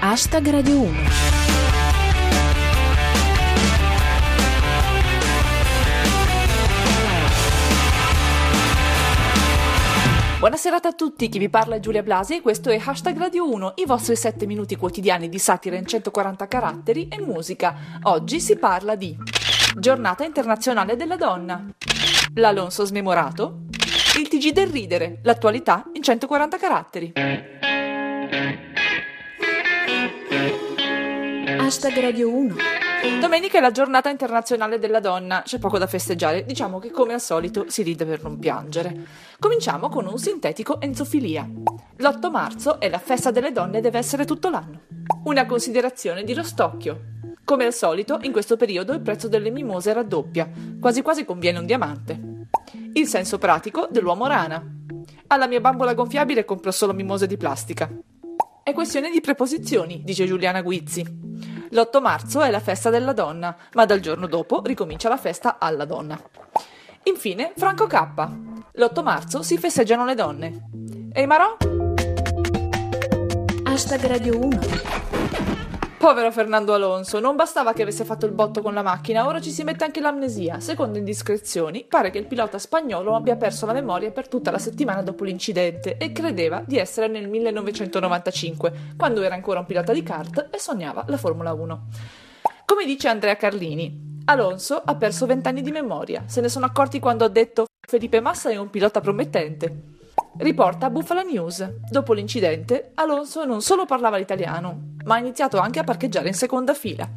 Hashtag Radio 1. Buonasera a tutti, chi vi parla è Giulia Blasi e questo è Hashtag Radio 1, i vostri 7 minuti quotidiani di satira in 140 caratteri e musica. Oggi si parla di Giornata Internazionale della Donna, l'Alonso smemorato, il TG del ridere, l'attualità in 140 caratteri. Hashtag Radio 1. Domenica è la giornata internazionale della donna, c'è poco da festeggiare, diciamo che come al solito si ride per non piangere. Cominciamo con un sintetico enzofilia. L'8 marzo è la festa delle donne e deve essere tutto l'anno. Una considerazione di Rostocchio. Come al solito, in questo periodo il prezzo delle mimose raddoppia, quasi quasi conviene un diamante. Il senso pratico dell'uomo rana. Alla mia bambola gonfiabile compro solo mimose di plastica. È questione di preposizioni, dice Giuliana Guizzi. L'8 marzo è la festa della donna, ma dal giorno dopo ricomincia la festa alla donna. Infine, Franco K. L'8 marzo si festeggiano le donne. E i Marò? Hashtag Radio 1. Povero Fernando Alonso, non bastava che avesse fatto il botto con la macchina, ora ci si mette anche l'amnesia. Secondo indiscrezioni, pare che il pilota spagnolo abbia perso la memoria per tutta la settimana dopo l'incidente e credeva di essere nel 1995, quando era ancora un pilota di kart e sognava la Formula 1. Come dice Andrea Carlini, Alonso ha perso vent'anni di memoria, se ne sono accorti quando ha detto Felipe Massa è un pilota promettente. Riporta Buffalo News. Dopo l'incidente, Alonso non solo parlava l'italiano, ma ha iniziato anche a parcheggiare in seconda fila.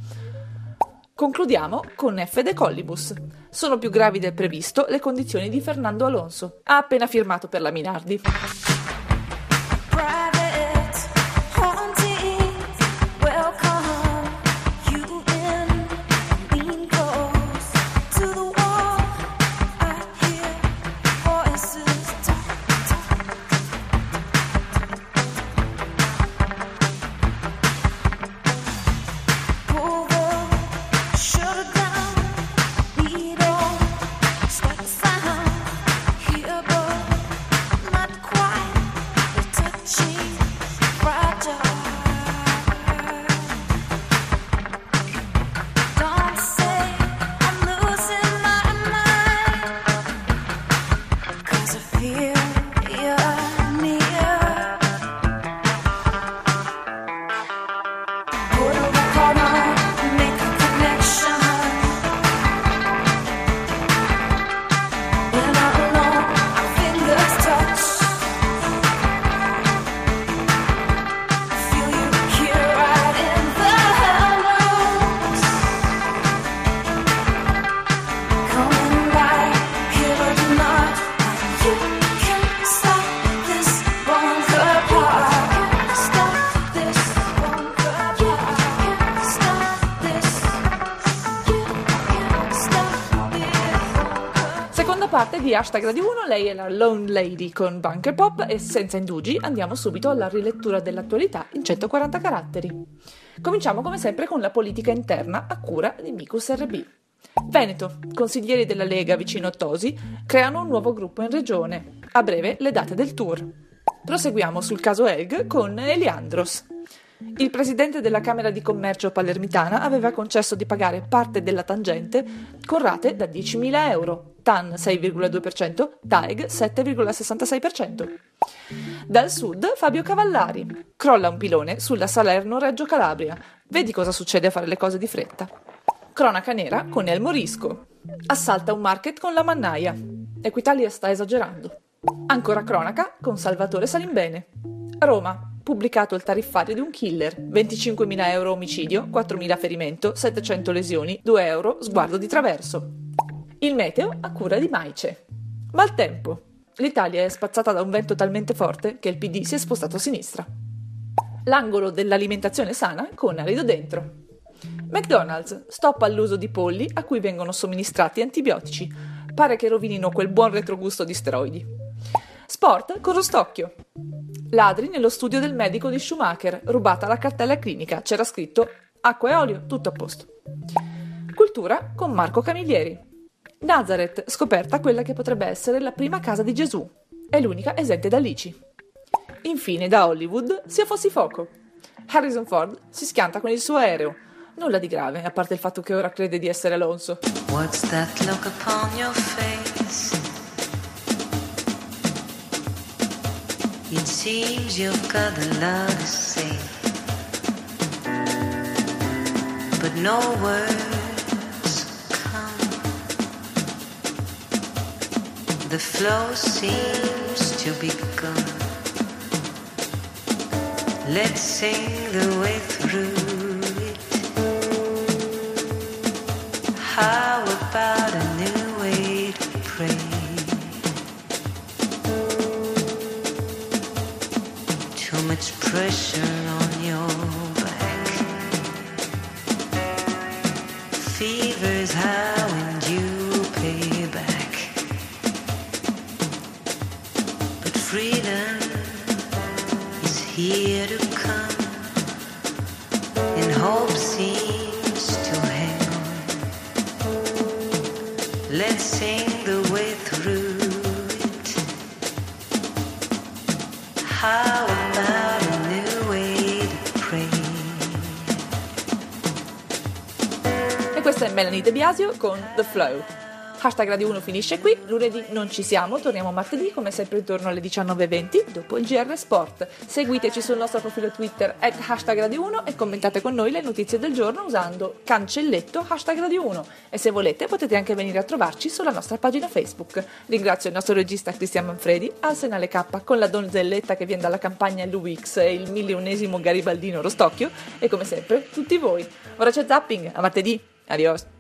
Concludiamo con F. De Collibus. Sono più gravi del previsto le condizioni di Fernando Alonso. Ha appena firmato per la Minardi. Di Hashtag Radio 1, lei è la Lone Lady con Bunker Pop e senza indugi andiamo subito alla rilettura dell'attualità in 140 caratteri. Cominciamo come sempre con la politica interna a cura di Micus RB. Veneto, consiglieri della Lega vicino a Tosi creano un nuovo gruppo in regione. A breve le date del tour. Proseguiamo sul caso Elg con Eliandros. Il presidente della Camera di Commercio palermitana aveva concesso di pagare parte della tangente con rate da 10.000 euro, TAN 6,2%, TAEG 7,66%. Dal sud Fabio Cavallari. Crolla un pilone sulla Salerno-Reggio Calabria. Vedi cosa succede a fare le cose di fretta. Cronaca nera con El Morisco. Assalta un market con la mannaia. Equitalia sta esagerando. Ancora cronaca con Salvatore Salimbene. Roma. Pubblicato il tariffario di un killer. 25.000 euro omicidio, 4.000 ferimento, 700 lesioni, 2 euro sguardo di traverso. Il meteo a cura di Maice. Maltempo. L'Italia è spazzata da un vento talmente forte che il PD si è spostato a sinistra. L'angolo dell'alimentazione sana con Arido dentro. McDonald's stop all'uso di polli a cui vengono somministrati antibiotici. Pare che rovinino quel buon retrogusto di steroidi. Sport con Rostocchio. Ladri nello studio del medico di Schumacher, rubata la cartella clinica, c'era scritto acqua e olio, tutto a posto. Cultura con Marco Camiglieri. Nazareth, scoperta quella che potrebbe essere la prima casa di Gesù. È l'unica esente da lici. Infine, da Hollywood, sia fossi foco. Harrison Ford si schianta con il suo aereo. Nulla di grave, a parte il fatto che ora crede di essere Alonso. What's that look upon your face? Seems you've got a lot to say, but no words come. The flow seems to be gone. Let's sing the way through it. Here to come, and hope seems to hang on. Let's sing the way through it. How about a new way to pray? E questa è Melanie De Biasio con The Flow. Hashtag Radio 1 finisce qui, lunedì non ci siamo, torniamo martedì come sempre intorno alle 19.20 dopo il GR Sport. Seguiteci sul nostro profilo Twitter at hashtag Radio 1 e commentate con noi le notizie del giorno usando cancelletto hashtag Radio 1 e se volete potete anche venire a trovarci sulla nostra pagina Facebook. Ringrazio il nostro regista Cristian Manfredi, Arsenale K con la donzelletta che viene dalla campagna Luix e il milionesimo garibaldino Rostocchio e come sempre tutti voi. Ora c'è zapping, a martedì, adios!